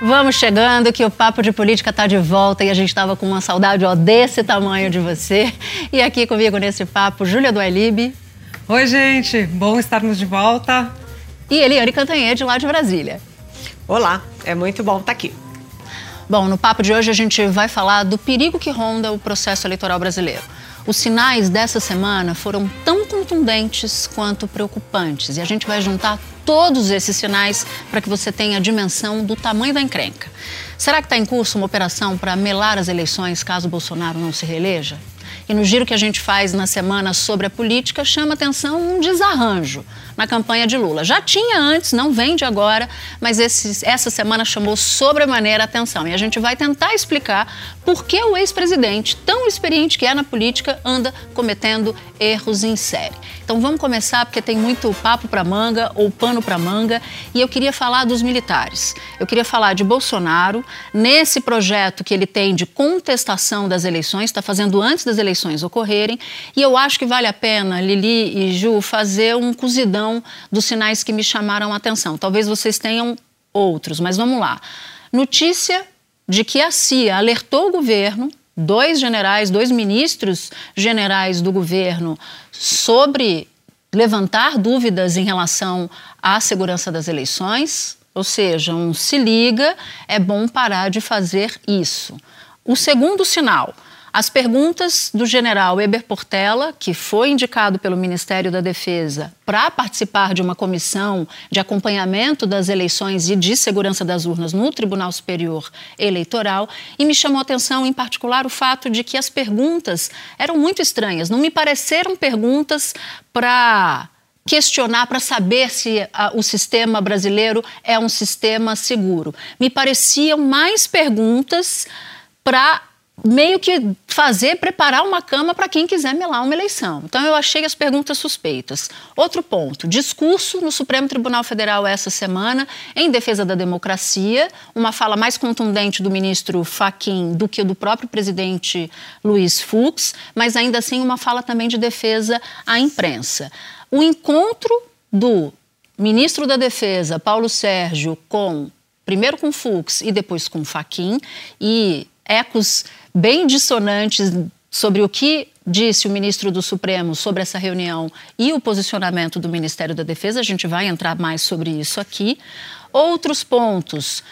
Vamos chegando que o Papo de Política está de volta e a gente estava com uma saudade ó, desse tamanho de você. E aqui comigo nesse papo, Júlia do Elib. Oi, gente. Bom estarmos de volta. E Eliane Cantanhede, lá de Brasília. Olá, é muito bom estar aqui. Bom, no papo de hoje a gente vai falar do perigo que ronda o processo eleitoral brasileiro. Os sinais dessa semana foram tão contundentes quanto preocupantes e a gente vai juntar todos esses sinais para que você tenha a dimensão do tamanho da encrenca. Será que está em curso uma operação para melar as eleições caso Bolsonaro não se reeleja? E no giro que a gente faz na semana sobre a política, chama atenção um desarranjo na campanha de Lula. Já tinha antes, não vende agora, mas esse, essa semana chamou sobremaneira atenção. E a gente vai tentar explicar por que o ex-presidente, tão experiente que é na política, anda cometendo erros em série. Então vamos começar, porque tem muito papo para manga ou pano para manga, e eu queria falar dos militares. Eu queria falar de Bolsonaro, nesse projeto que ele tem de contestação das eleições, está fazendo antes das eleições ocorrerem, e eu acho que vale a pena, Lili e Ju, fazer um cozidão dos sinais que me chamaram a atenção. Talvez vocês tenham outros, mas vamos lá. Notícia de que a CIA alertou o governo dois generais, dois ministros generais do governo sobre levantar dúvidas em relação à segurança das eleições, ou seja, um se liga, é bom parar de fazer isso. O segundo sinal, as perguntas do general Eber Portela, que foi indicado pelo Ministério da Defesa para participar de uma comissão de acompanhamento das eleições e de segurança das urnas no Tribunal Superior Eleitoral, e me chamou a atenção, em particular, o fato de que as perguntas eram muito estranhas, não me pareceram perguntas para questionar para saber se a, o sistema brasileiro é um sistema seguro. Me pareciam mais perguntas para meio que fazer, preparar uma cama para quem quiser melar uma eleição. Então eu achei as perguntas suspeitas. Outro ponto, discurso no Supremo Tribunal Federal essa semana em defesa da democracia, uma fala mais contundente do ministro Faquim do que do próprio presidente Luiz Fux, mas ainda assim uma fala também de defesa à imprensa. O encontro do ministro da Defesa, Paulo Sérgio, com primeiro com Fux e depois com Faquim e ecos bem dissonantes sobre o que disse o ministro do Supremo sobre essa reunião e o posicionamento do Ministério da Defesa. A gente vai entrar mais sobre isso aqui. Outros pontos: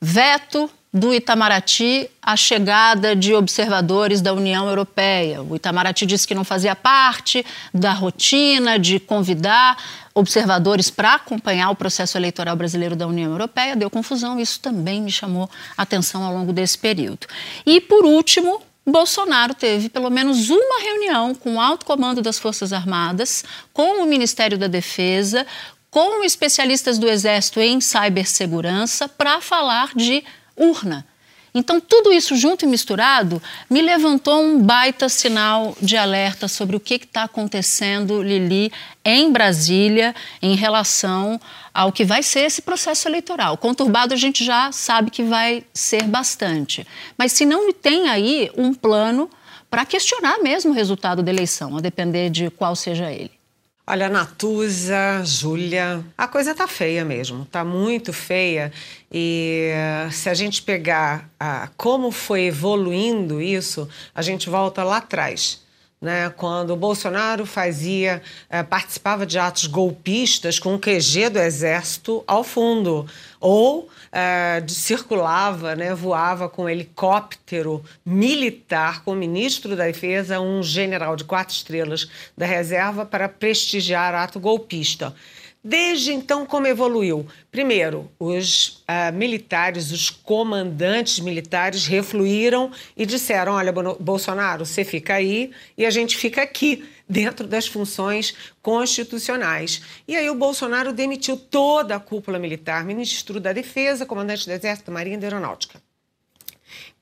veto do Itamaraty à chegada de observadores da União Europeia. O Itamaraty disse que não fazia parte da rotina de convidar observadores para acompanhar o processo eleitoral brasileiro da União Europeia. Deu confusão, isso também me chamou atenção ao longo desse período. E, por último, Bolsonaro teve pelo menos uma reunião com o alto comando das Forças Armadas, com o Ministério da Defesa, com especialistas do Exército em cibersegurança, para falar de urna. Então, tudo isso junto e misturado me levantou um baita sinal de alerta sobre o que está acontecendo, Lili, em Brasília, em relação ao que vai ser esse processo eleitoral. Conturbado a gente já sabe que vai ser bastante. Mas se não tem aí um plano para questionar mesmo o resultado da eleição, a depender de qual seja ele. Olha, Natuza, Júlia, a coisa tá feia mesmo, tá muito feia. E se a gente pegar a, como foi evoluindo isso, a gente volta lá atrás. Né, quando o Bolsonaro fazia, eh, participava de atos golpistas com o QG do Exército ao fundo, ou de, circulava, né, voava com um helicóptero militar com o ministro da Defesa, um general de quatro estrelas da reserva, para prestigiar ato golpista. Desde então, como evoluiu? Primeiro, os uh, militares, os comandantes militares refluíram e disseram: olha, Bolsonaro, você fica aí e a gente fica aqui, dentro das funções constitucionais. E aí o Bolsonaro demitiu toda a cúpula militar, ministro da Defesa, comandante do Exército, Marinha e da Aeronáutica.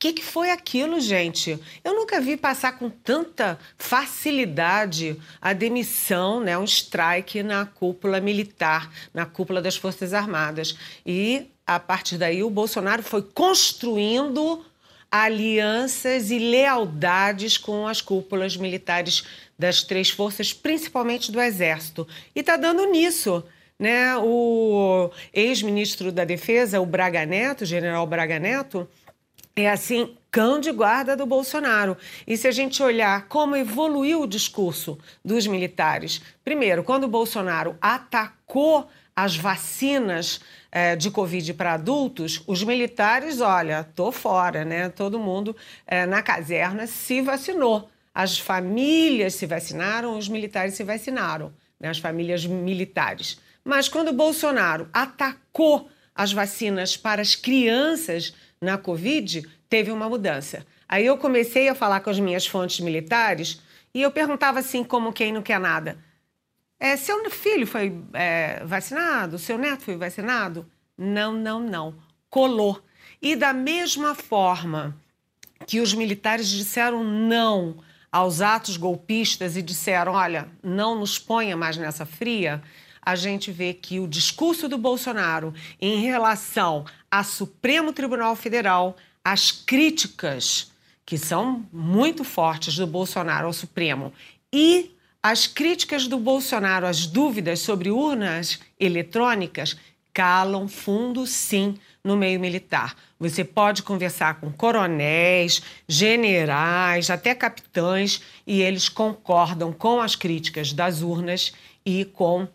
Que, que foi aquilo, gente? Eu nunca vi passar com tanta facilidade a demissão, né, um strike na cúpula militar, na cúpula das Forças Armadas. E, a partir daí, o Bolsonaro foi construindo alianças e lealdades com as cúpulas militares das três forças, principalmente do Exército. E está dando nisso. Né? O ex-ministro da Defesa, o Braga Neto, o general Braga Neto, é assim, cão de guarda do Bolsonaro. E se a gente olhar como evoluiu o discurso dos militares, primeiro, quando o Bolsonaro atacou as vacinas é, de Covid para adultos, os militares, olha, tô fora, né? Todo mundo é, na caserna se vacinou. As famílias se vacinaram, os militares se vacinaram, né? as famílias militares. Mas quando o Bolsonaro atacou as vacinas para as crianças na Covid, teve uma mudança. Aí eu comecei a falar com as minhas fontes militares e eu perguntava assim, como quem não quer nada. É, seu filho foi é, vacinado? Seu neto foi vacinado? Não, não, não. Colou. E da mesma forma que os militares disseram não aos atos golpistas e disseram: olha, não nos ponha mais nessa fria, a gente vê que o discurso do Bolsonaro em relação ao Supremo Tribunal Federal, as críticas que são muito fortes do Bolsonaro ao Supremo e as críticas do Bolsonaro, as dúvidas sobre urnas eletrônicas, calam fundo, sim, no meio militar. Você pode conversar com coronéis, generais, até capitães, e eles concordam com as críticas das urnas e com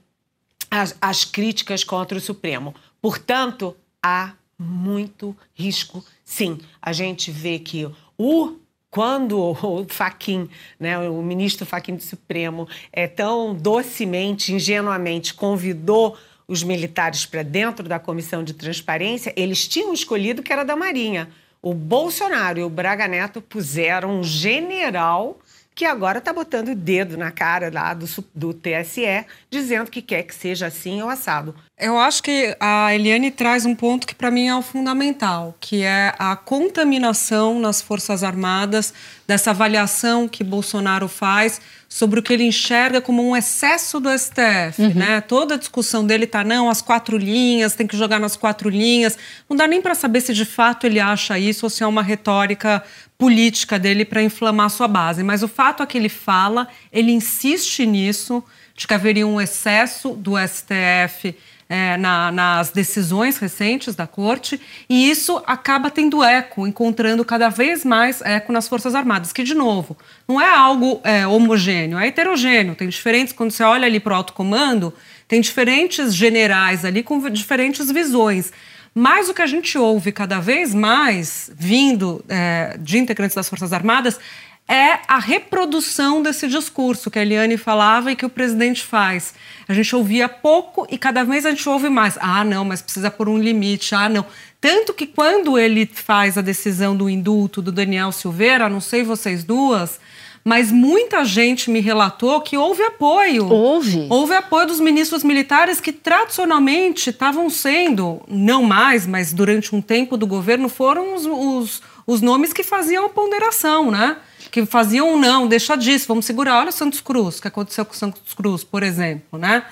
as, as críticas contra o Supremo. Portanto, há muito risco, sim. A gente vê que o quando o Faquin, né, o ministro Faquin do Supremo, é tão docemente, ingenuamente convidou os militares para dentro da comissão de transparência, eles tinham escolhido que era da Marinha. O Bolsonaro e o Braga Neto puseram um general que agora está botando o dedo na cara lá do, do TSE, dizendo que quer que seja assim ou assado. Eu acho que a Eliane traz um ponto que para mim é o fundamental, que é a contaminação nas Forças Armadas, dessa avaliação que Bolsonaro faz sobre o que ele enxerga como um excesso do STF, uhum. né? Toda a discussão dele tá não, as quatro linhas, tem que jogar nas quatro linhas. Não dá nem para saber se de fato ele acha isso ou se é uma retórica política dele para inflamar sua base. Mas o fato é que ele fala, ele insiste nisso, de que haveria um excesso do STF é, na, nas decisões recentes da corte, e isso acaba tendo eco, encontrando cada vez mais eco nas Forças Armadas, que, de novo, não é algo é, homogêneo, é heterogêneo. Tem diferentes, quando você olha ali para o alto comando, tem diferentes generais ali com diferentes visões. Mas o que a gente ouve cada vez mais vindo é, de integrantes das Forças Armadas é a reprodução desse discurso que a Eliane falava e que o presidente faz. A gente ouvia pouco e cada vez a gente ouve mais. Ah, não, mas precisa pôr um limite. Ah, não. Tanto que quando ele faz a decisão do indulto do Daniel Silveira, não sei vocês duas, mas muita gente me relatou que houve apoio. Houve. Houve apoio dos ministros militares que tradicionalmente estavam sendo, não mais, mas durante um tempo do governo, foram os, os, os nomes que faziam a ponderação, né? Que faziam não, deixa disso, vamos segurar. Olha o Santos Cruz, o que aconteceu com o Santos Cruz, por exemplo, né?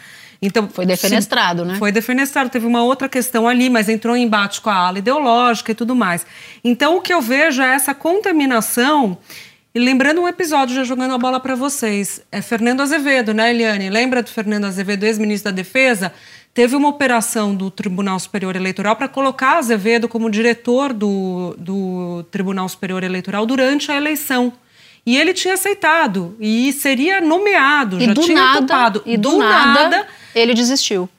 Então, foi defenestrado, né? Foi defenestrado. Teve uma outra questão ali, mas entrou em embate com a ala ideológica e tudo mais. Então, o que eu vejo é essa contaminação. E lembrando um episódio, já jogando a bola para vocês, é Fernando Azevedo, né, Eliane? Lembra do Fernando Azevedo, ex-ministro da Defesa? Teve uma operação do Tribunal Superior Eleitoral para colocar Azevedo como diretor do, do Tribunal Superior Eleitoral durante a eleição. E ele tinha aceitado e seria nomeado, e já tinha nada, topado. E do, do nada, nada, ele desistiu.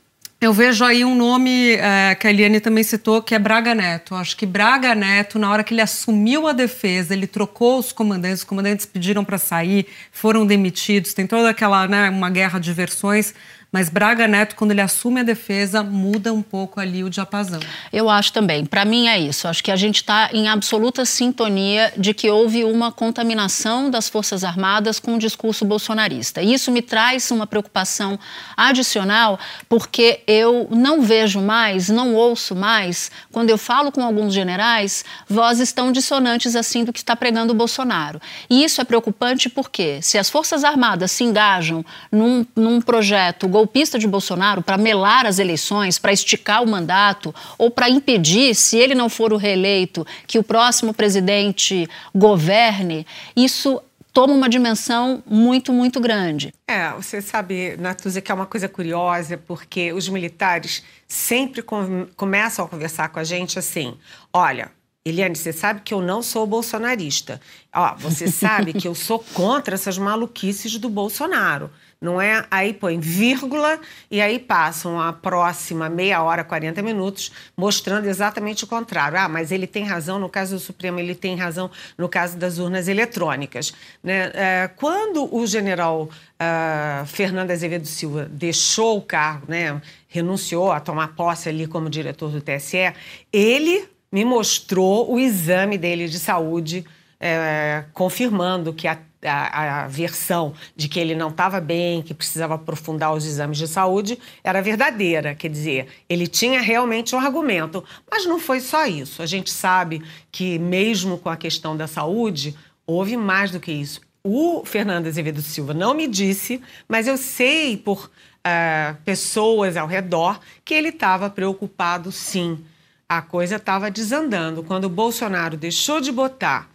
Eu vejo aí um nome é, que a Eliane também citou, que é Braga Neto. Acho que Braga Neto, na hora que ele assumiu a defesa, ele trocou os comandantes, os comandantes pediram para sair, foram demitidos, tem toda aquela, né, uma guerra de versões. Mas Braga Neto, quando ele assume a defesa, muda um pouco ali o diapasão. Eu acho também. Para mim é isso. Acho que a gente está em absoluta sintonia de que houve uma contaminação das Forças Armadas com o discurso bolsonarista. E isso me traz uma preocupação adicional, porque eu não vejo mais, não ouço mais, quando eu falo com alguns generais, vozes tão dissonantes assim do que está pregando o Bolsonaro. E isso é preocupante porque, se as Forças Armadas se engajam num, num projeto golpista de Bolsonaro para melar as eleições, para esticar o mandato ou para impedir, se ele não for o reeleito, que o próximo presidente governe, isso toma uma dimensão muito, muito grande. É, você sabe, Natuza, que é uma coisa curiosa, porque os militares sempre com, começam a conversar com a gente assim: olha, Eliane, você sabe que eu não sou bolsonarista. Ó, você sabe que eu sou contra essas maluquices do Bolsonaro. Não é? Aí põe vírgula e aí passam a próxima meia hora, 40 minutos, mostrando exatamente o contrário. Ah, mas ele tem razão no caso do Supremo, ele tem razão no caso das urnas eletrônicas. Né? É, quando o general uh, Fernando Azevedo Silva deixou o cargo, né, renunciou a tomar posse ali como diretor do TSE, ele me mostrou o exame dele de saúde, é, confirmando que a, a, a, versão de que ele não estava bem, que precisava aprofundar os exames de saúde, era verdadeira. Quer dizer, ele tinha realmente um argumento. Mas não foi só isso. A gente sabe que, mesmo com a questão da saúde, houve mais do que isso. O Fernando Azevedo Silva não me disse, mas eu sei por uh, pessoas ao redor que ele estava preocupado sim a coisa estava desandando. Quando o Bolsonaro deixou de botar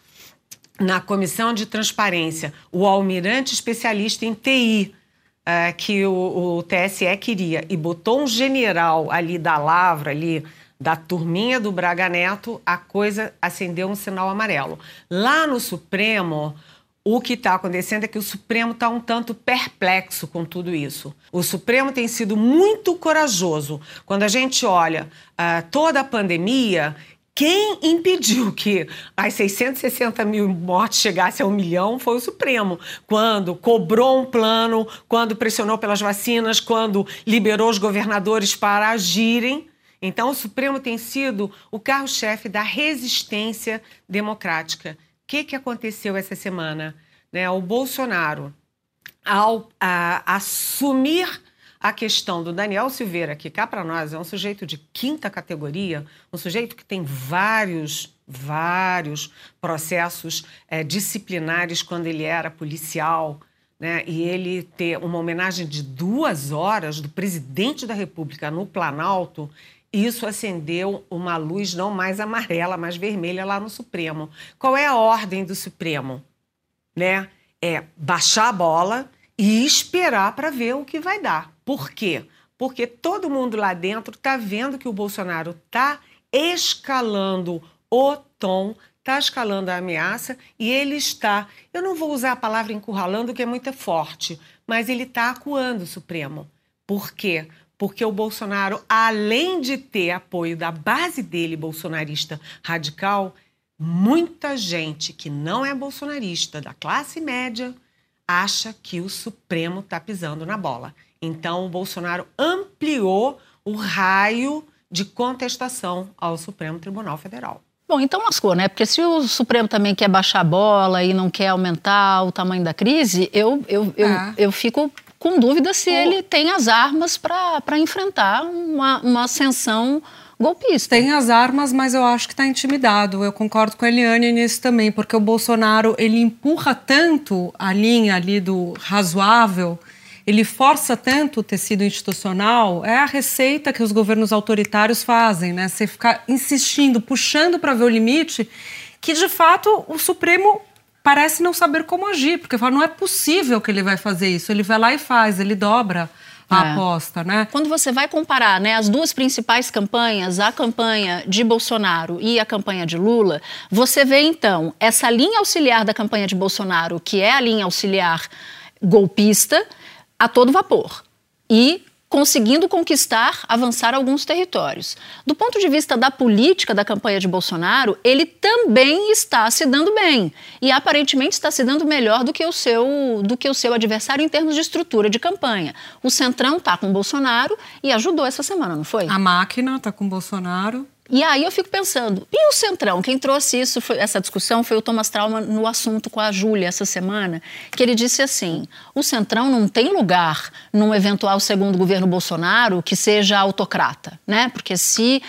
na comissão de transparência o almirante especialista em TI, uh, que o, o, TSE queria, e botou um general ali da Lavra, ali da turminha do Braga Neto, a coisa acendeu um sinal amarelo. Lá no Supremo, o que está acontecendo é que o Supremo está um tanto perplexo com tudo isso. O Supremo tem sido muito corajoso. Quando a gente olha uh, toda a pandemia, quem impediu que as 660 mil mortes chegassem a um milhão foi o Supremo. Quando cobrou um plano, quando pressionou pelas vacinas, quando liberou os governadores para agirem. Então, o Supremo tem sido o carro-chefe da resistência democrática que, que aconteceu essa semana? Né? O Bolsonaro, ao a, assumir a questão do Daniel Silveira, que cá para nós é um sujeito de quinta categoria, um sujeito que tem vários, vários processos é, disciplinares quando ele era policial, né? e ele ter uma homenagem de duas horas do presidente da República no Planalto, isso acendeu uma luz não mais amarela, mas vermelha lá no Supremo. Qual é a ordem do Supremo? Né? É baixar a bola e esperar para ver o que vai dar. Por quê? Porque todo mundo lá dentro está vendo que o Bolsonaro está escalando o tom, está escalando a ameaça e ele está, eu não vou usar a palavra encurralando, que é muito forte, mas ele está acuando o Supremo. Por quê? Porque o Bolsonaro, além de ter apoio da base dele, bolsonarista radical, muita gente que não é bolsonarista, da classe média, acha que o Supremo está pisando na bola. Então, o Bolsonaro ampliou o raio de contestação ao Supremo Tribunal Federal. Bom, então lascou, né? Porque se o Supremo também quer baixar a bola e não quer aumentar o tamanho da crise, eu, eu, eu, é. eu fico com dúvida se ele tem as armas para enfrentar uma, uma ascensão golpista. Tem as armas, mas eu acho que está intimidado. Eu concordo com a Eliane nisso também, porque o Bolsonaro ele empurra tanto a linha ali do razoável, ele força tanto o tecido institucional, é a receita que os governos autoritários fazem, né? Você ficar insistindo, puxando para ver o limite, que de fato o Supremo parece não saber como agir, porque fala, não é possível que ele vai fazer isso. Ele vai lá e faz, ele dobra a é. aposta, né? Quando você vai comparar né, as duas principais campanhas, a campanha de Bolsonaro e a campanha de Lula, você vê então essa linha auxiliar da campanha de Bolsonaro, que é a linha auxiliar golpista, a todo vapor. E conseguindo conquistar, avançar alguns territórios. Do ponto de vista da política da campanha de Bolsonaro, ele também está se dando bem e aparentemente está se dando melhor do que o seu, do que o seu adversário em termos de estrutura de campanha. O Centrão está com Bolsonaro e ajudou essa semana, não foi? A máquina está com Bolsonaro. E aí eu fico pensando, e o Centrão? Quem trouxe isso, foi, essa discussão, foi o Thomas Trauma no assunto com a Júlia essa semana, que ele disse assim: o Centrão não tem lugar num eventual segundo governo Bolsonaro que seja autocrata, né? Porque se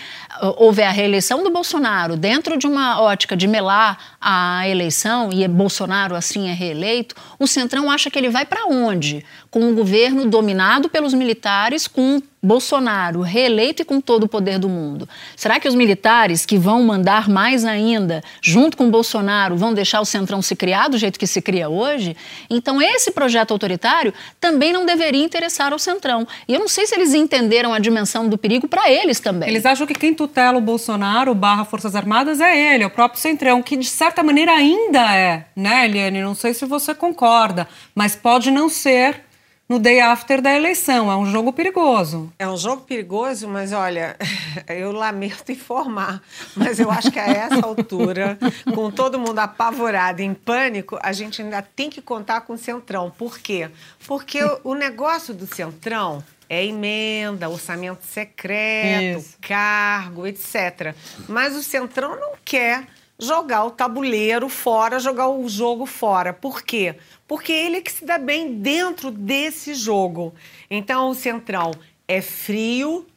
houver a reeleição do Bolsonaro dentro de uma ótica de melar a eleição, e Bolsonaro assim é reeleito, o Centrão acha que ele vai para onde? Com um governo dominado pelos militares, com Bolsonaro reeleito e com todo o poder do mundo. Será que os militares que vão mandar mais ainda, junto com Bolsonaro, vão deixar o Centrão se criar do jeito que se cria hoje? Então, esse projeto autoritário também não deveria interessar ao Centrão. E eu não sei se eles entenderam a dimensão do perigo para eles também. Eles acham que quem tutela o Bolsonaro barra Forças Armadas é ele, é o próprio Centrão, que de certa maneira ainda é, né, Eliane? Não sei se você concorda, mas pode não ser no day after da eleição. É um jogo perigoso. É um jogo perigoso, mas olha, eu lamento informar, mas eu acho que a essa altura, com todo mundo apavorado, em pânico, a gente ainda tem que contar com o Centrão. Por quê? Porque o negócio do Centrão é emenda, orçamento secreto, Isso. cargo, etc. Mas o Centrão não quer jogar o tabuleiro fora, jogar o jogo fora. Por quê? Porque ele é que se dá bem dentro desse jogo. Então, o Centrão é frio,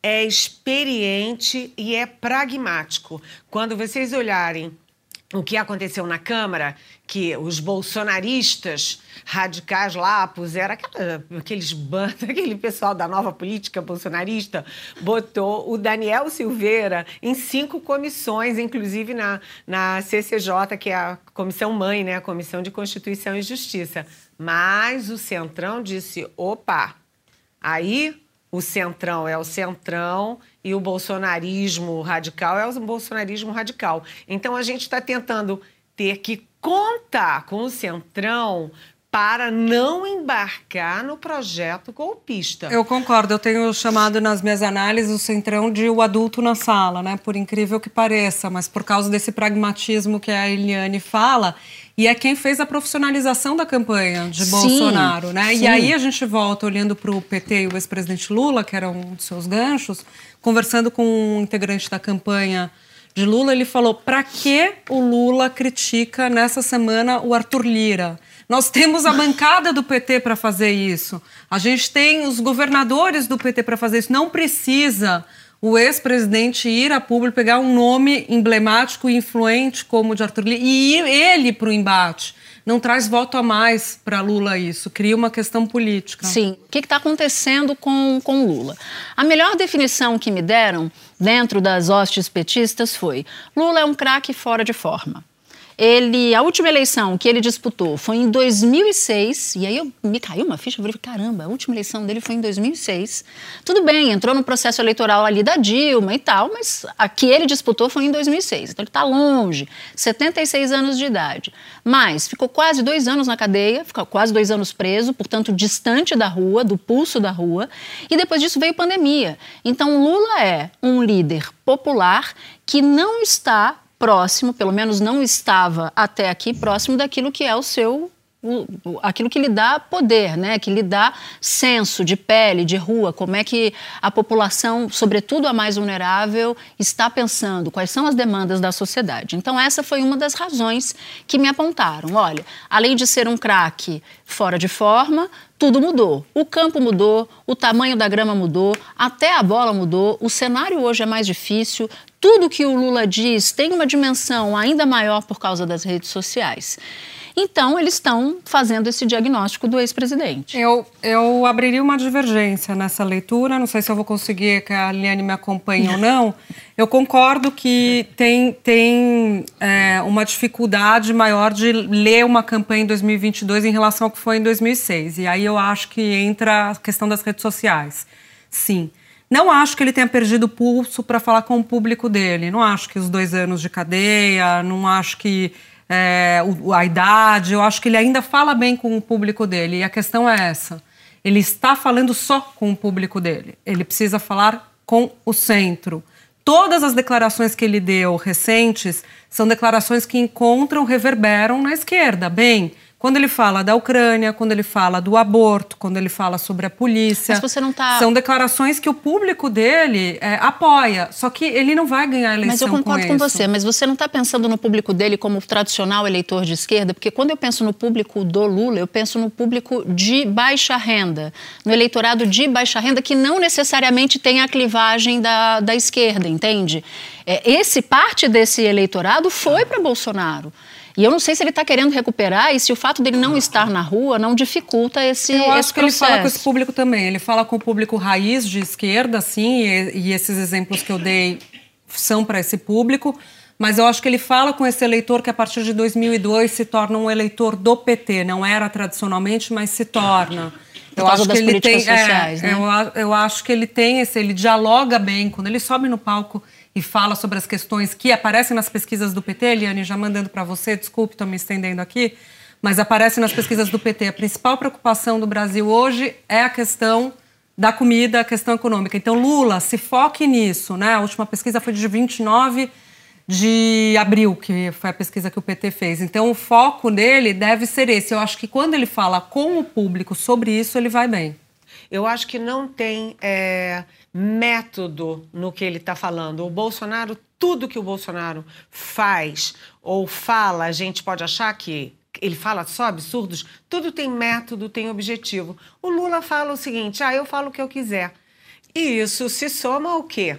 é experiente e é pragmático. Quando vocês olharem o que aconteceu na Câmara, que os bolsonaristas radicais lá puseram aquela, aqueles bandos, aquele pessoal da nova política bolsonarista, botou o Daniel Silveira em cinco comissões, inclusive na, na CCJ, que é a comissão mãe, né, a Comissão de Constituição e Justiça. Mas o Centrão disse: opa, aí o centrão é o centrão e o bolsonarismo radical é o bolsonarismo radical. Então a gente está tentando ter que contar com o centrão para não embarcar no projeto golpista. Eu concordo, eu tenho chamado nas minhas análises o centrão de o adulto na sala, né? Por incrível que pareça, mas por causa desse pragmatismo que a Eliane fala, e é quem fez a profissionalização da campanha de sim, Bolsonaro, né? Sim. E aí a gente volta olhando para o PT e o ex-presidente Lula, que era um dos seus ganchos, conversando com um integrante da campanha de Lula, ele falou: para que o Lula critica nessa semana o Arthur Lira? Nós temos a bancada do PT para fazer isso. A gente tem os governadores do PT para fazer isso. Não precisa o ex-presidente ir a público, pegar um nome emblemático e influente como o de Arthur Lira e ir ele para o embate. Não traz voto a mais para Lula isso, cria uma questão política. Sim. O que está acontecendo com, com Lula? A melhor definição que me deram dentro das hostes petistas foi: Lula é um craque fora de forma. Ele, a última eleição que ele disputou foi em 2006, e aí eu, me caiu uma ficha, eu falei, caramba, a última eleição dele foi em 2006. Tudo bem, entrou no processo eleitoral ali da Dilma e tal, mas a que ele disputou foi em 2006, então ele está longe, 76 anos de idade. Mas ficou quase dois anos na cadeia, ficou quase dois anos preso, portanto distante da rua, do pulso da rua, e depois disso veio pandemia. Então Lula é um líder popular que não está próximo, pelo menos não estava até aqui próximo daquilo que é o seu aquilo que lhe dá poder, né? que lhe dá senso de pele, de rua, como é que a população, sobretudo a mais vulnerável, está pensando, quais são as demandas da sociedade. Então, essa foi uma das razões que me apontaram. Olha, além de ser um craque fora de forma, tudo mudou. O campo mudou, o tamanho da grama mudou, até a bola mudou, o cenário hoje é mais difícil, tudo que o Lula diz tem uma dimensão ainda maior por causa das redes sociais. Então, eles estão fazendo esse diagnóstico do ex-presidente. Eu, eu abriria uma divergência nessa leitura, não sei se eu vou conseguir que a Liane me acompanhe ou não. Eu concordo que tem, tem é, uma dificuldade maior de ler uma campanha em 2022 em relação ao que foi em 2006. E aí eu acho que entra a questão das redes sociais. Sim. Não acho que ele tenha perdido o pulso para falar com o público dele. Não acho que os dois anos de cadeia, não acho que é, a idade, eu acho que ele ainda fala bem com o público dele. E a questão é essa. ele está falando só com o público dele. Ele precisa falar com o centro. Todas as declarações que ele deu recentes são declarações que encontram, reverberam na esquerda. Bem, quando ele fala da Ucrânia, quando ele fala do aborto, quando ele fala sobre a polícia. Mas você não tá... São declarações que o público dele é, apoia. Só que ele não vai ganhar a eleição. Mas eu concordo com, com, você, mas você não está pensando no público dele como tradicional eleitor de esquerda? Porque quando eu penso no público do Lula, eu penso no público de baixa renda, no eleitorado de baixa renda que não necessariamente tem a clivagem da, da esquerda, entende? É, esse parte desse eleitorado foi para Bolsonaro. E eu não sei se ele está querendo recuperar e se o fato dele não estar na rua não dificulta esse, eu acho esse que processo. ele fala com esse público também. Ele fala com o público raiz de esquerda, sim, e, e esses exemplos que eu dei são para esse público. Mas eu acho que ele fala com esse eleitor que a partir de 2002 se torna um eleitor do PT. Não era tradicionalmente, mas se torna. Eu acho que ele tem, sociais, é, né? eu, eu acho que ele tem esse, ele dialoga bem quando ele sobe no palco e fala sobre as questões que aparecem nas pesquisas do PT, Eliane, já mandando para você, desculpe, estou me estendendo aqui, mas aparece nas pesquisas do PT. A principal preocupação do Brasil hoje é a questão da comida, a questão econômica. Então, Lula, se foque nisso, né? A última pesquisa foi de 29 de abril, que foi a pesquisa que o PT fez. Então, o foco dele deve ser esse. Eu acho que quando ele fala com o público sobre isso, ele vai bem. Eu acho que não tem é, método no que ele está falando. O Bolsonaro, tudo que o Bolsonaro faz ou fala, a gente pode achar que ele fala só absurdos, tudo tem método, tem objetivo. O Lula fala o seguinte: ah, eu falo o que eu quiser. E isso se soma ao quê?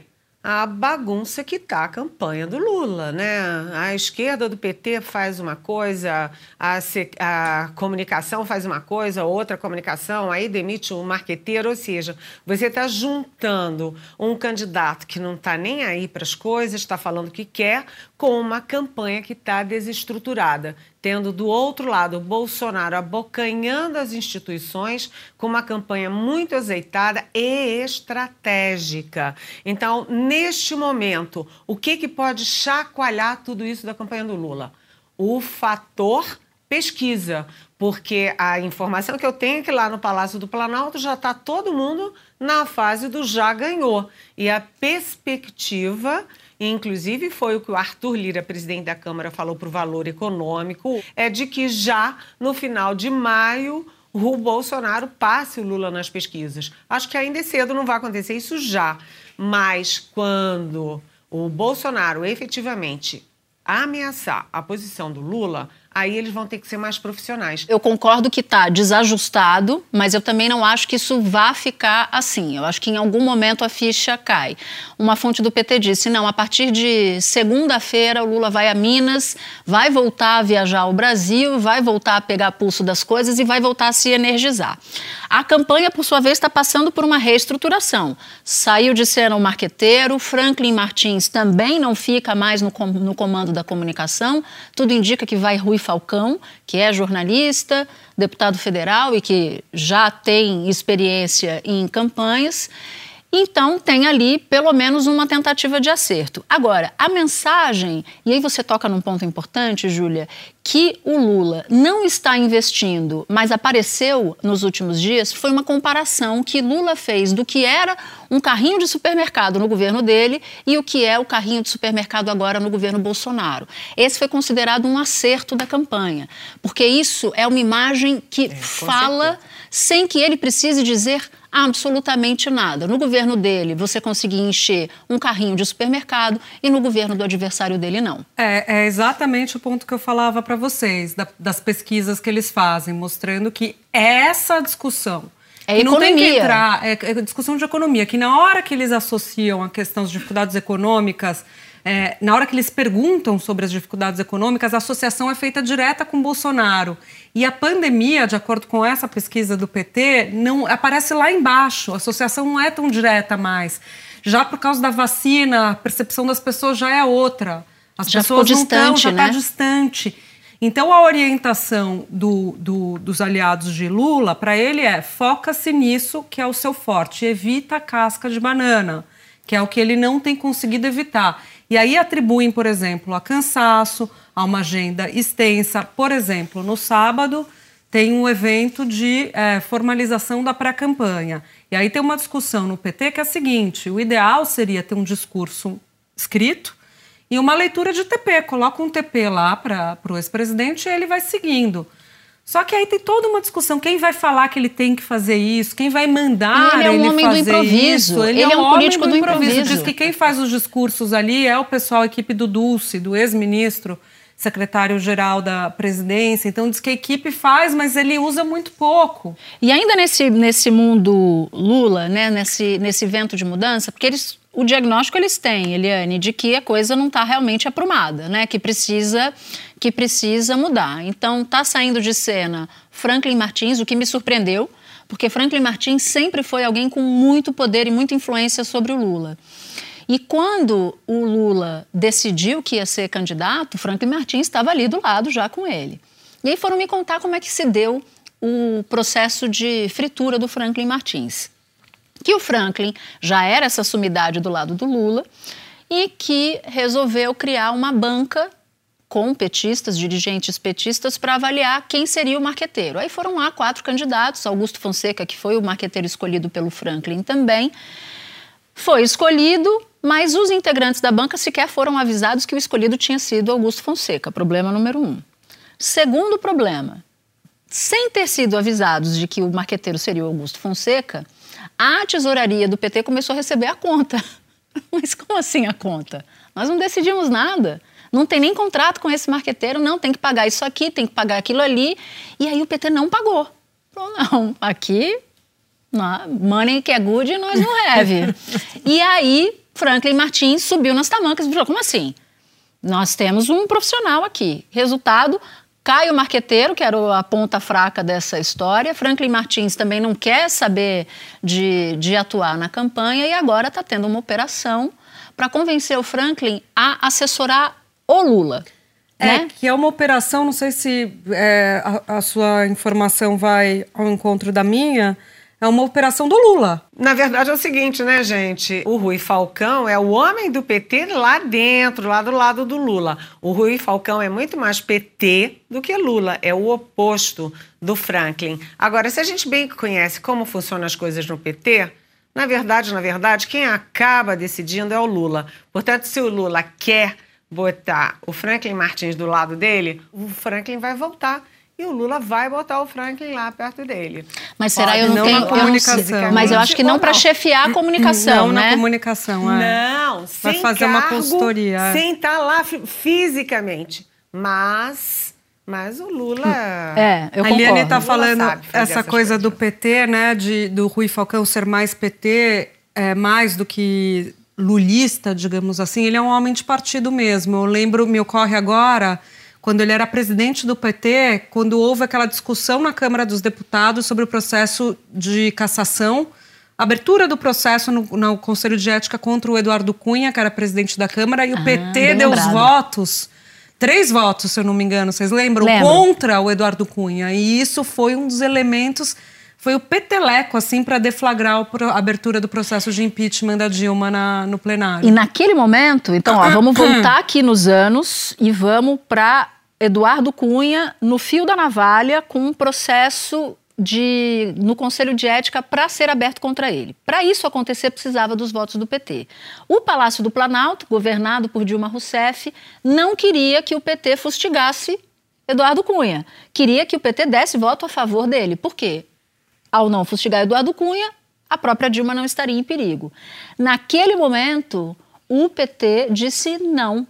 A bagunça que está a campanha do Lula, né? A esquerda do PT faz uma coisa, a, a comunicação faz uma coisa, outra comunicação, aí demite um marqueteiro, ou seja, você está juntando um candidato que não está nem aí para as coisas, está falando o que quer, com uma campanha que está desestruturada, tendo do outro lado Bolsonaro abocanhando as instituições com uma campanha muito azeitada e estratégica. Então, neste momento, o que, que pode chacoalhar tudo isso da campanha do Lula? O fator pesquisa, porque a informação que eu tenho é que lá no Palácio do Planalto já está todo mundo na fase do já ganhou. E a perspectiva inclusive foi o que o Arthur Lira, presidente da Câmara, falou para o Valor Econômico, é de que já no final de maio o Bolsonaro passe o Lula nas pesquisas. Acho que ainda é cedo, não vai acontecer isso já. Mas quando o Bolsonaro efetivamente ameaçar a posição do Lula, aí eles vão ter que ser mais profissionais. Eu concordo que está desajustado, mas eu também não acho que isso vá ficar assim. Eu acho que em algum momento a ficha cai. Uma fonte do PT disse: não, a partir de segunda-feira o Lula vai a Minas, vai voltar a viajar ao Brasil, vai voltar a pegar pulso das coisas e vai voltar a se energizar. A campanha, por sua vez, está passando por uma reestruturação. Saiu de cena o marqueteiro, Franklin Martins também não fica mais no, no comando da comunicação. Tudo indica que vai Rui Falcão, que é jornalista, deputado federal e que já tem experiência em campanhas. Então, tem ali pelo menos uma tentativa de acerto. Agora, a mensagem, e aí você toca num ponto importante, Júlia, que o Lula não está investindo, mas apareceu nos últimos dias, foi uma comparação que Lula fez do que era um carrinho de supermercado no governo dele e o que é o carrinho de supermercado agora no governo Bolsonaro. Esse foi considerado um acerto da campanha, porque isso é uma imagem que é, fala sem que ele precise dizer absolutamente nada. No governo dele, você conseguia encher um carrinho de supermercado e no governo do adversário dele, não. É, é exatamente o ponto que eu falava para vocês, da, das pesquisas que eles fazem, mostrando que essa discussão. É não tem que entrar, é, é discussão de economia, que na hora que eles associam a questão das dificuldades econômicas é, na hora que eles perguntam sobre as dificuldades econômicas, a associação é feita direta com Bolsonaro. E a pandemia, de acordo com essa pesquisa do PT, não aparece lá embaixo. A associação não é tão direta mais. Já por causa da vacina, a percepção das pessoas já é outra. As já pessoas ficou não distante, estão, já está né? distante. Então, a orientação do, do, dos aliados de Lula para ele é foca-se nisso que é o seu forte, evita a casca de banana, que é o que ele não tem conseguido evitar. E aí atribuem, por exemplo, a cansaço, a uma agenda extensa. Por exemplo, no sábado tem um evento de é, formalização da pré-campanha. E aí tem uma discussão no PT que é a seguinte: o ideal seria ter um discurso escrito e uma leitura de TP. Coloca um TP lá para o ex-presidente e ele vai seguindo. Só que aí tem toda uma discussão. Quem vai falar que ele tem que fazer isso? Quem vai mandar ele, é um ele homem fazer do improviso. isso? Ele, ele é um, político do improviso. improviso. Diz que quem faz os discursos ali é o pessoal, a equipe do Dulce, do ex-ministro, secretário-geral da presidência. Então diz que a equipe faz, mas ele usa muito pouco. E ainda nesse, nesse mundo Lula, né, nesse, nesse vento de mudança, porque eles o diagnóstico eles têm, Eliane, de que a coisa não está realmente aprumada, né? Que precisa, que precisa mudar. Então, está saindo de cena Franklin Martins, o que me surpreendeu, porque Franklin Martins sempre foi alguém com muito poder e muita influência sobre o Lula. E quando o Lula decidiu que ia ser candidato, Franklin Martins estava ali do lado já com ele. E aí foram me contar como é que se deu o processo de fritura do Franklin Martins que o Franklin já era essa sumidade do lado do Lula e que resolveu criar uma banca com petistas, dirigentes petistas, para avaliar quem seria o marqueteiro. Aí foram lá quatro candidatos, Augusto Fonseca, que foi o marqueteiro escolhido pelo Franklin também, foi escolhido, mas os integrantes da banca sequer foram avisados que o escolhido tinha sido Augusto Fonseca, problema número um. Segundo problema, sem ter sido avisados de que o marqueteiro seria Augusto Fonseca, a tesouraria do PT começou a receber a conta. Mas como assim a conta? Nós não decidimos nada. Não tem nem contrato com esse marqueteiro, não. Tem que pagar isso aqui, tem que pagar aquilo ali. E aí o PT não pagou. Falou, não, aqui, money que é good, nós não have. e aí Franklin Martins subiu nas tamancas e falou, como assim? Nós temos um profissional aqui. Resultado, Caio Marqueteiro, que era a ponta fraca dessa história. Franklin Martins também não quer saber de, de atuar na campanha e agora está tendo uma operação para convencer o Franklin a assessorar o Lula. É, né? que é uma operação, não sei se é, a, a sua informação vai ao encontro da minha, é uma operação do Lula. Na verdade é o seguinte, né, gente? O Rui Falcão é o homem do PT lá dentro, lá do lado do Lula. O Rui Falcão é muito mais PT do que Lula, é o oposto do Franklin. Agora, se a gente bem conhece como funcionam as coisas no PT, na verdade, na verdade, quem acaba decidindo é o Lula. Portanto, se o Lula quer botar o Franklin Martins do lado dele, o Franklin vai voltar e o Lula vai botar o Franklin lá perto dele. Mas será Pode, eu não, não tenho comunicação? Mas eu acho que não para chefiar a comunicação, não né? na comunicação, é. Não, vai fazer cargo, uma consultoria, sem estar tá lá fisicamente, mas mas o Lula. É, eu A Liane está falando essa coisa do PT, né? De, do Rui Falcão ser mais PT, é, mais do que lulista, digamos assim. Ele é um homem de partido mesmo. Eu lembro, me ocorre agora quando ele era presidente do PT, quando houve aquela discussão na Câmara dos Deputados sobre o processo de cassação, abertura do processo no, no Conselho de Ética contra o Eduardo Cunha, que era presidente da Câmara, e o ah, PT deu lembrado. os votos, três votos, se eu não me engano, vocês lembram? Lembro. Contra o Eduardo Cunha. E isso foi um dos elementos foi o peteleco, assim, para deflagrar a abertura do processo de impeachment da Dilma na, no plenário. E naquele momento, então, ó, vamos voltar aqui nos anos e vamos para Eduardo Cunha no fio da navalha com um processo de, no Conselho de Ética para ser aberto contra ele. Para isso acontecer, precisava dos votos do PT. O Palácio do Planalto, governado por Dilma Rousseff, não queria que o PT fustigasse Eduardo Cunha. Queria que o PT desse voto a favor dele. Por quê? Ao não fustigar Eduardo Cunha, a própria Dilma não estaria em perigo. Naquele momento, o PT disse não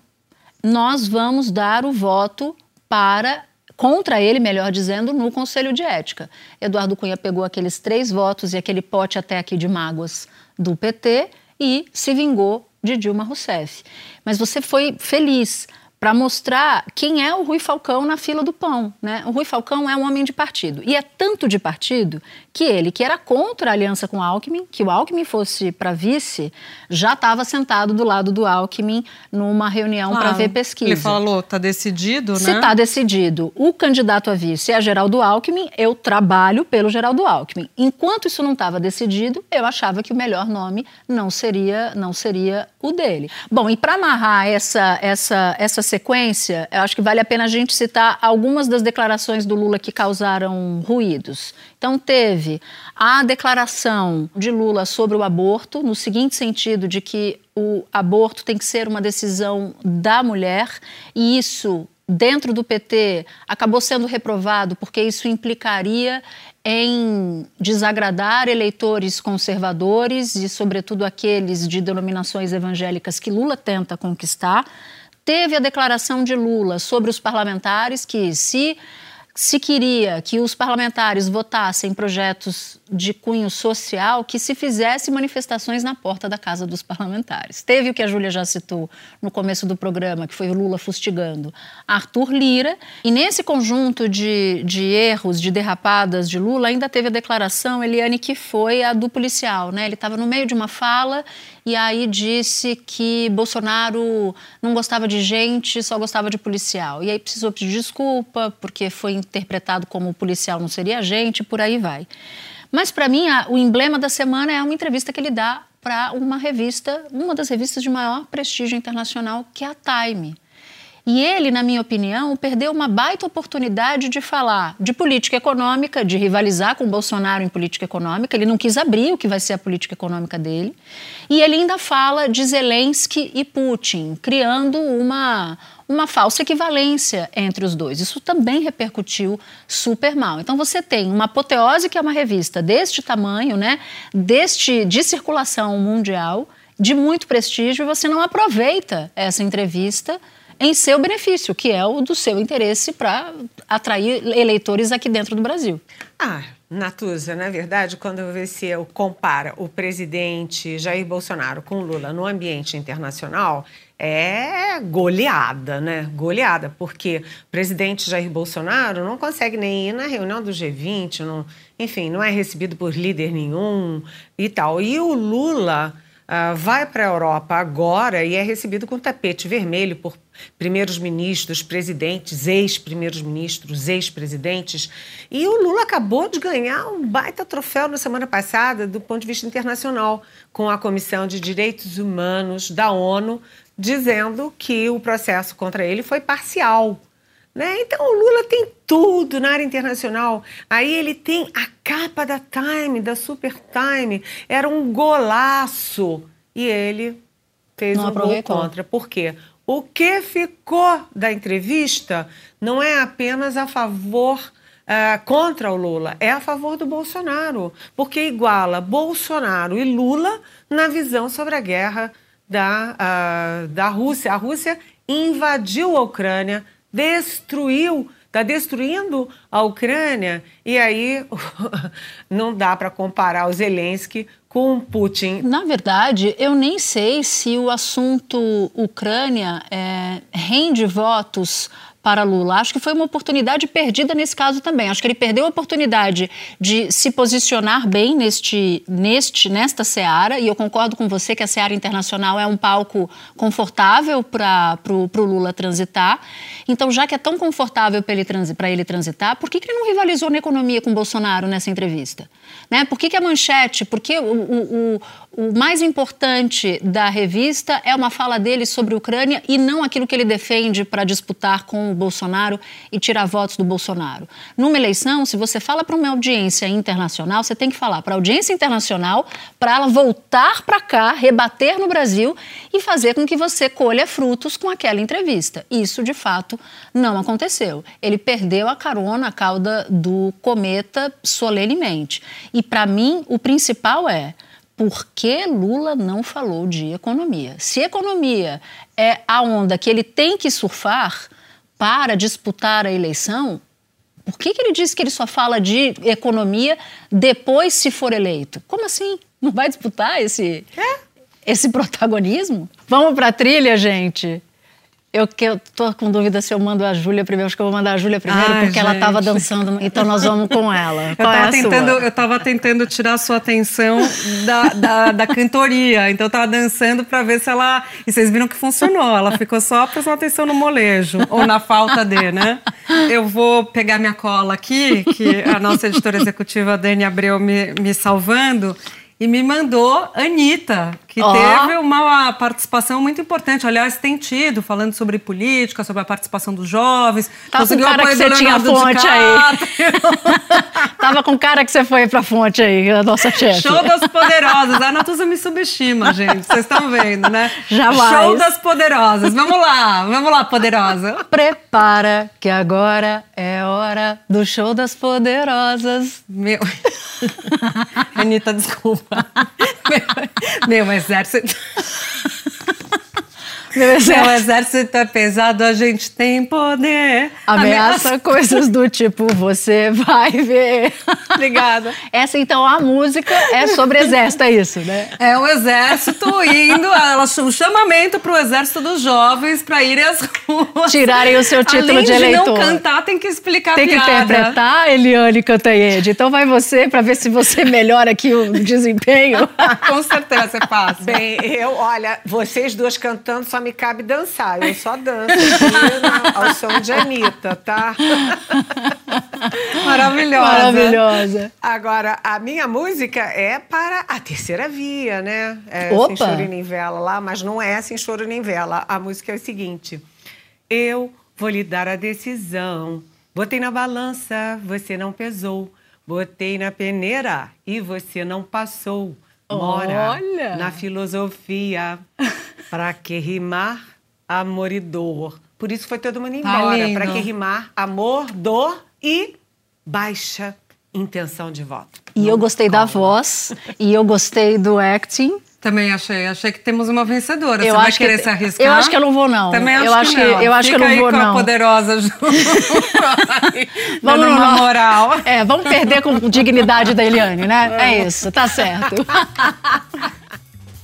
nós vamos dar o voto para contra ele, melhor dizendo, no Conselho de Ética. Eduardo Cunha pegou aqueles três votos e aquele pote até aqui de mágoas do PT e se vingou de Dilma Rousseff. Mas você foi feliz para mostrar quem é o Rui Falcão na fila do pão. Né? O Rui Falcão é um homem de partido. E é tanto de partido que ele, que era contra a aliança com o Alckmin, que o Alckmin fosse para vice, já estava sentado do lado do Alckmin numa reunião claro. para ver pesquisa. Ele falou, está decidido, né? Se está decidido, o candidato a vice é Geraldo Alckmin, eu trabalho pelo Geraldo Alckmin. Enquanto isso não estava decidido, eu achava que o melhor nome não seria, não seria o dele. Bom, e para amarrar essa, essa, essa sequência, eu acho que vale a pena a gente citar algumas das declarações do Lula que causaram ruídos. Então, teve a declaração de Lula sobre o aborto, no seguinte sentido de que o aborto tem que ser uma decisão da mulher, e isso dentro do PT acabou sendo reprovado porque isso implicaria em desagradar eleitores conservadores e, sobretudo, aqueles de denominações evangélicas que Lula tenta conquistar. Teve a declaração de Lula sobre os parlamentares que, se se queria que os parlamentares votassem projetos de cunho social, que se fizesse manifestações na porta da casa dos parlamentares. Teve o que a Júlia já citou no começo do programa, que foi o Lula fustigando Arthur Lira. E nesse conjunto de, de erros, de derrapadas de Lula, ainda teve a declaração, Eliane, que foi a do policial. Né? Ele estava no meio de uma fala e aí disse que Bolsonaro não gostava de gente, só gostava de policial. E aí precisou pedir desculpa, porque foi interpretado como policial não seria gente, por aí vai. Mas para mim, a, o emblema da semana é uma entrevista que ele dá para uma revista, uma das revistas de maior prestígio internacional, que é a Time. E ele, na minha opinião, perdeu uma baita oportunidade de falar de política econômica, de rivalizar com o Bolsonaro em política econômica. Ele não quis abrir o que vai ser a política econômica dele. E ele ainda fala de Zelensky e Putin, criando uma, uma falsa equivalência entre os dois. Isso também repercutiu super mal. Então você tem uma apoteose que é uma revista deste tamanho, né, deste de circulação mundial, de muito prestígio, e você não aproveita essa entrevista em seu benefício, que é o do seu interesse para atrair eleitores aqui dentro do Brasil. Ah, Natuza, na verdade, quando você compara o presidente Jair Bolsonaro com Lula no ambiente internacional, é goleada, né? Goleada, porque o presidente Jair Bolsonaro não consegue nem ir na reunião do G20, não, enfim, não é recebido por líder nenhum e tal. E o Lula uh, vai para a Europa agora e é recebido com tapete vermelho por primeiros ministros, presidentes, ex-primeiros ministros, ex-presidentes. E o Lula acabou de ganhar um baita troféu na semana passada, do ponto de vista internacional, com a Comissão de Direitos Humanos da ONU, dizendo que o processo contra ele foi parcial. Né? Então o Lula tem tudo na área internacional. Aí ele tem a capa da Time, da Super Time, era um golaço. E ele fez não um aproveitou. gol contra. Por quê? O que ficou da entrevista não é apenas a favor uh, contra o Lula, é a favor do Bolsonaro, porque iguala Bolsonaro e Lula na visão sobre a guerra da, uh, da Rússia. A Rússia invadiu a Ucrânia destruiu, está destruindo a Ucrânia, e aí não dá para comparar o Zelensky com Putin. Na verdade, eu nem sei se o assunto Ucrânia é, rende votos para Lula. Acho que foi uma oportunidade perdida nesse caso também. Acho que ele perdeu a oportunidade de se posicionar bem neste, neste, nesta seara, e eu concordo com você que a seara internacional é um palco confortável para o Lula transitar. Então, já que é tão confortável para ele, ele transitar, por que, que ele não rivalizou na economia com Bolsonaro nessa entrevista? Né? Por que, que a manchete, por que o, o, o mais importante da revista é uma fala dele sobre a Ucrânia e não aquilo que ele defende para disputar com o Bolsonaro e tirar votos do Bolsonaro. Numa eleição, se você fala para uma audiência internacional, você tem que falar para a audiência internacional para ela voltar para cá, rebater no Brasil e fazer com que você colha frutos com aquela entrevista. Isso, de fato, não aconteceu. Ele perdeu a carona, a cauda do cometa solenemente. E, para mim, o principal é por que Lula não falou de economia? Se economia é a onda que ele tem que surfar para disputar a eleição, por que, que ele disse que ele só fala de economia depois se for eleito? Como assim? Não vai disputar esse, é? esse protagonismo? Vamos para a trilha, gente. Eu, que, eu tô com dúvida se eu mando a Júlia primeiro. Acho que eu vou mandar a Júlia primeiro, Ai, porque gente. ela estava dançando. Então nós vamos com ela. Qual eu, estava é tentando, eu tava tentando tirar a sua atenção da, da, da cantoria. Então eu tava dançando para ver se ela. E vocês viram que funcionou. Ela ficou só prestando atenção no molejo, ou na falta de, né? Eu vou pegar minha cola aqui, que a nossa editora executiva, Dani Abreu, me, me salvando. E me mandou Anitta, que Ó. teve uma participação muito importante. Aliás, tem tido, falando sobre política, sobre a participação dos jovens. Tá com cara que você tinha fonte aí. Tava com cara que você foi pra fonte aí, a nossa chefe. Show das Poderosas. A Natuza me subestima, gente. Vocês estão vendo, né? Jamais. Show das Poderosas. Vamos lá, vamos lá, Poderosa. Prepara que agora é hora do show das poderosas. Meu. Anitta, desculpa. Meu, meu exército. Meu Meu exército exército é pesado, a gente tem poder. ameaça coisas do tipo você vai ver. Obrigada. Essa então a música é sobre exército, é isso, né? É o exército indo, ela, o chamamento para o exército dos jovens para irem às ruas. Tirarem o seu título Além de de não eleitor. cantar, tem que explicar Tem que piada. interpretar Eliane Cantanhede. Então vai você pra ver se você melhora aqui o desempenho. Com certeza você passa. Bem, eu, olha, vocês duas cantando só me cabe dançar. Eu só danço aqui ao som de Anitta, tá? Maravilhosa. Maravilhosa. Agora, a minha música é para a terceira via, né? É Opa! Sem choro nem vela lá, mas não é sem choro nem vela. A música é o seguinte: Eu vou lhe dar a decisão. Botei na balança, você não pesou. Botei na peneira e você não passou. Mora Olha! na filosofia. Pra que rimar amor e dor? Por isso foi todo mundo Tá embora. lindo. Pra que rimar amor, dor e baixa intenção de voto. E eu gostei da voz, e eu gostei do acting. Também achei. Achei que temos uma vencedora. Eu Você vai acho que- querer se arriscar? eu acho que eu não vou, não. Também acho Eu que acho que- não. eu acho que eu Fica não vou, com não. a poderosa junto. Vamos Dando uma moral. É, vamos perder com dignidade da Eliane, né? É isso, tá certo.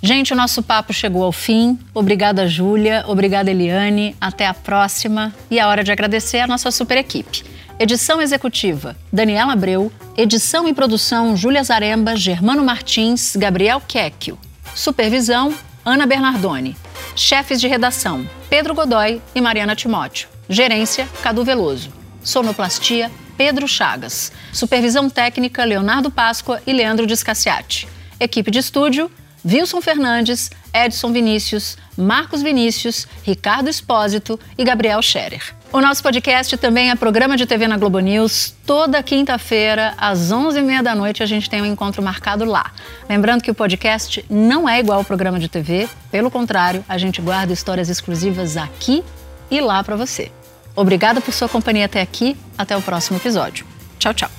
Gente, o nosso papo chegou ao fim. Obrigada, Júlia. Obrigada, Eliane. Até a próxima. E é hora de agradecer a nossa super equipe. Edição executiva, Daniela Abreu. Edição e produção, Júlia Zaremba, Germano Martins, Gabriel Quecchio. Supervisão, Ana Bernardoni. Chefes de redação, Pedro Godoy e Mariana Timóteo. Gerência, Cadu Veloso. Sonoplastia, Pedro Chagas. Supervisão técnica, Leonardo Páscoa e Leandro Discassiati. Equipe de estúdio, Wilson Fernandes, Edson Vinícius, Marcos Vinícius, Ricardo Espósito e Gabriel Scherer. O nosso podcast também é programa de TV na Globo News. Toda quinta-feira, às 11h30 da noite, a gente tem um encontro marcado lá. Lembrando que o podcast não é igual ao programa de TV, pelo contrário, a gente guarda histórias exclusivas aqui e lá para você. Obrigada por sua companhia até aqui. Até o próximo episódio. Tchau, tchau.